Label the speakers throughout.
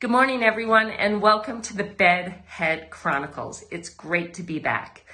Speaker 1: Good morning, everyone, and welcome to the Bedhead Chronicles. It's great to be back.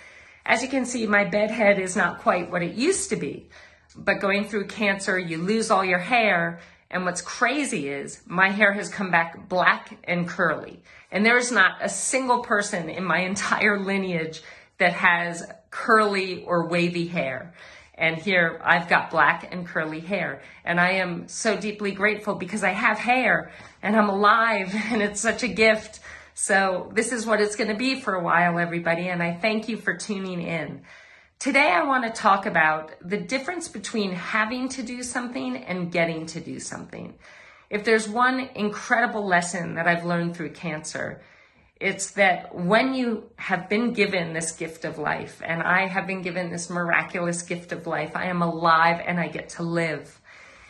Speaker 1: As you can see, my bedhead is not quite what it used to be, but going through cancer, you lose all your hair. And what's crazy is my hair has come back black and curly. And there is not a single person in my entire lineage that has curly or wavy hair. And here I've got black and curly hair. And I am so deeply grateful because I have hair and I'm alive and it's such a gift. So this is what it's going to be for a while, everybody. And I thank you for tuning in. Today I want to talk about the difference between having to do something and getting to do something. If there's one incredible lesson that I've learned through cancer, it's that when you have been given this gift of life, and I have been given this miraculous gift of life, I am alive and I get to live.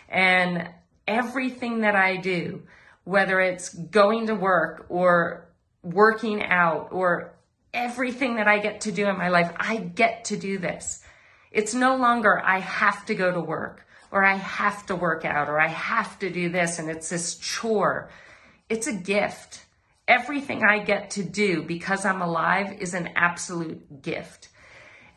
Speaker 1: And everything that I do, whether it's going to work or working out or everything that I get to do in my life, I get to do this. It's no longer I have to go to work or I have to work out or I have to do this and it's this chore. It's a gift. Everything I get to do because I'm alive is an absolute gift.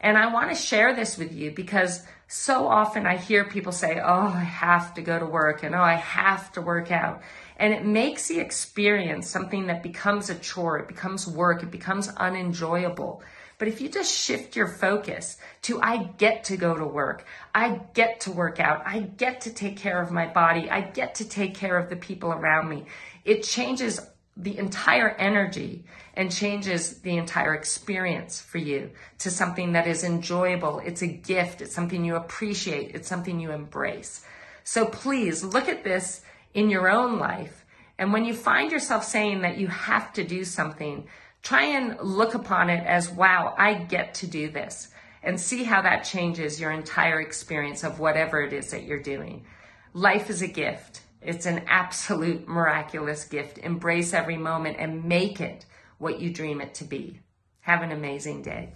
Speaker 1: And I want to share this with you because so often I hear people say, Oh, I have to go to work and oh, I have to work out. And it makes the experience something that becomes a chore, it becomes work, it becomes unenjoyable. But if you just shift your focus to, I get to go to work, I get to work out, I get to take care of my body, I get to take care of the people around me, it changes the entire energy and changes the entire experience for you to something that is enjoyable. It's a gift. It's something you appreciate. It's something you embrace. So please look at this in your own life. And when you find yourself saying that you have to do something, try and look upon it as, wow, I get to do this and see how that changes your entire experience of whatever it is that you're doing. Life is a gift. It's an absolute miraculous gift. Embrace every moment and make it what you dream it to be. Have an amazing day.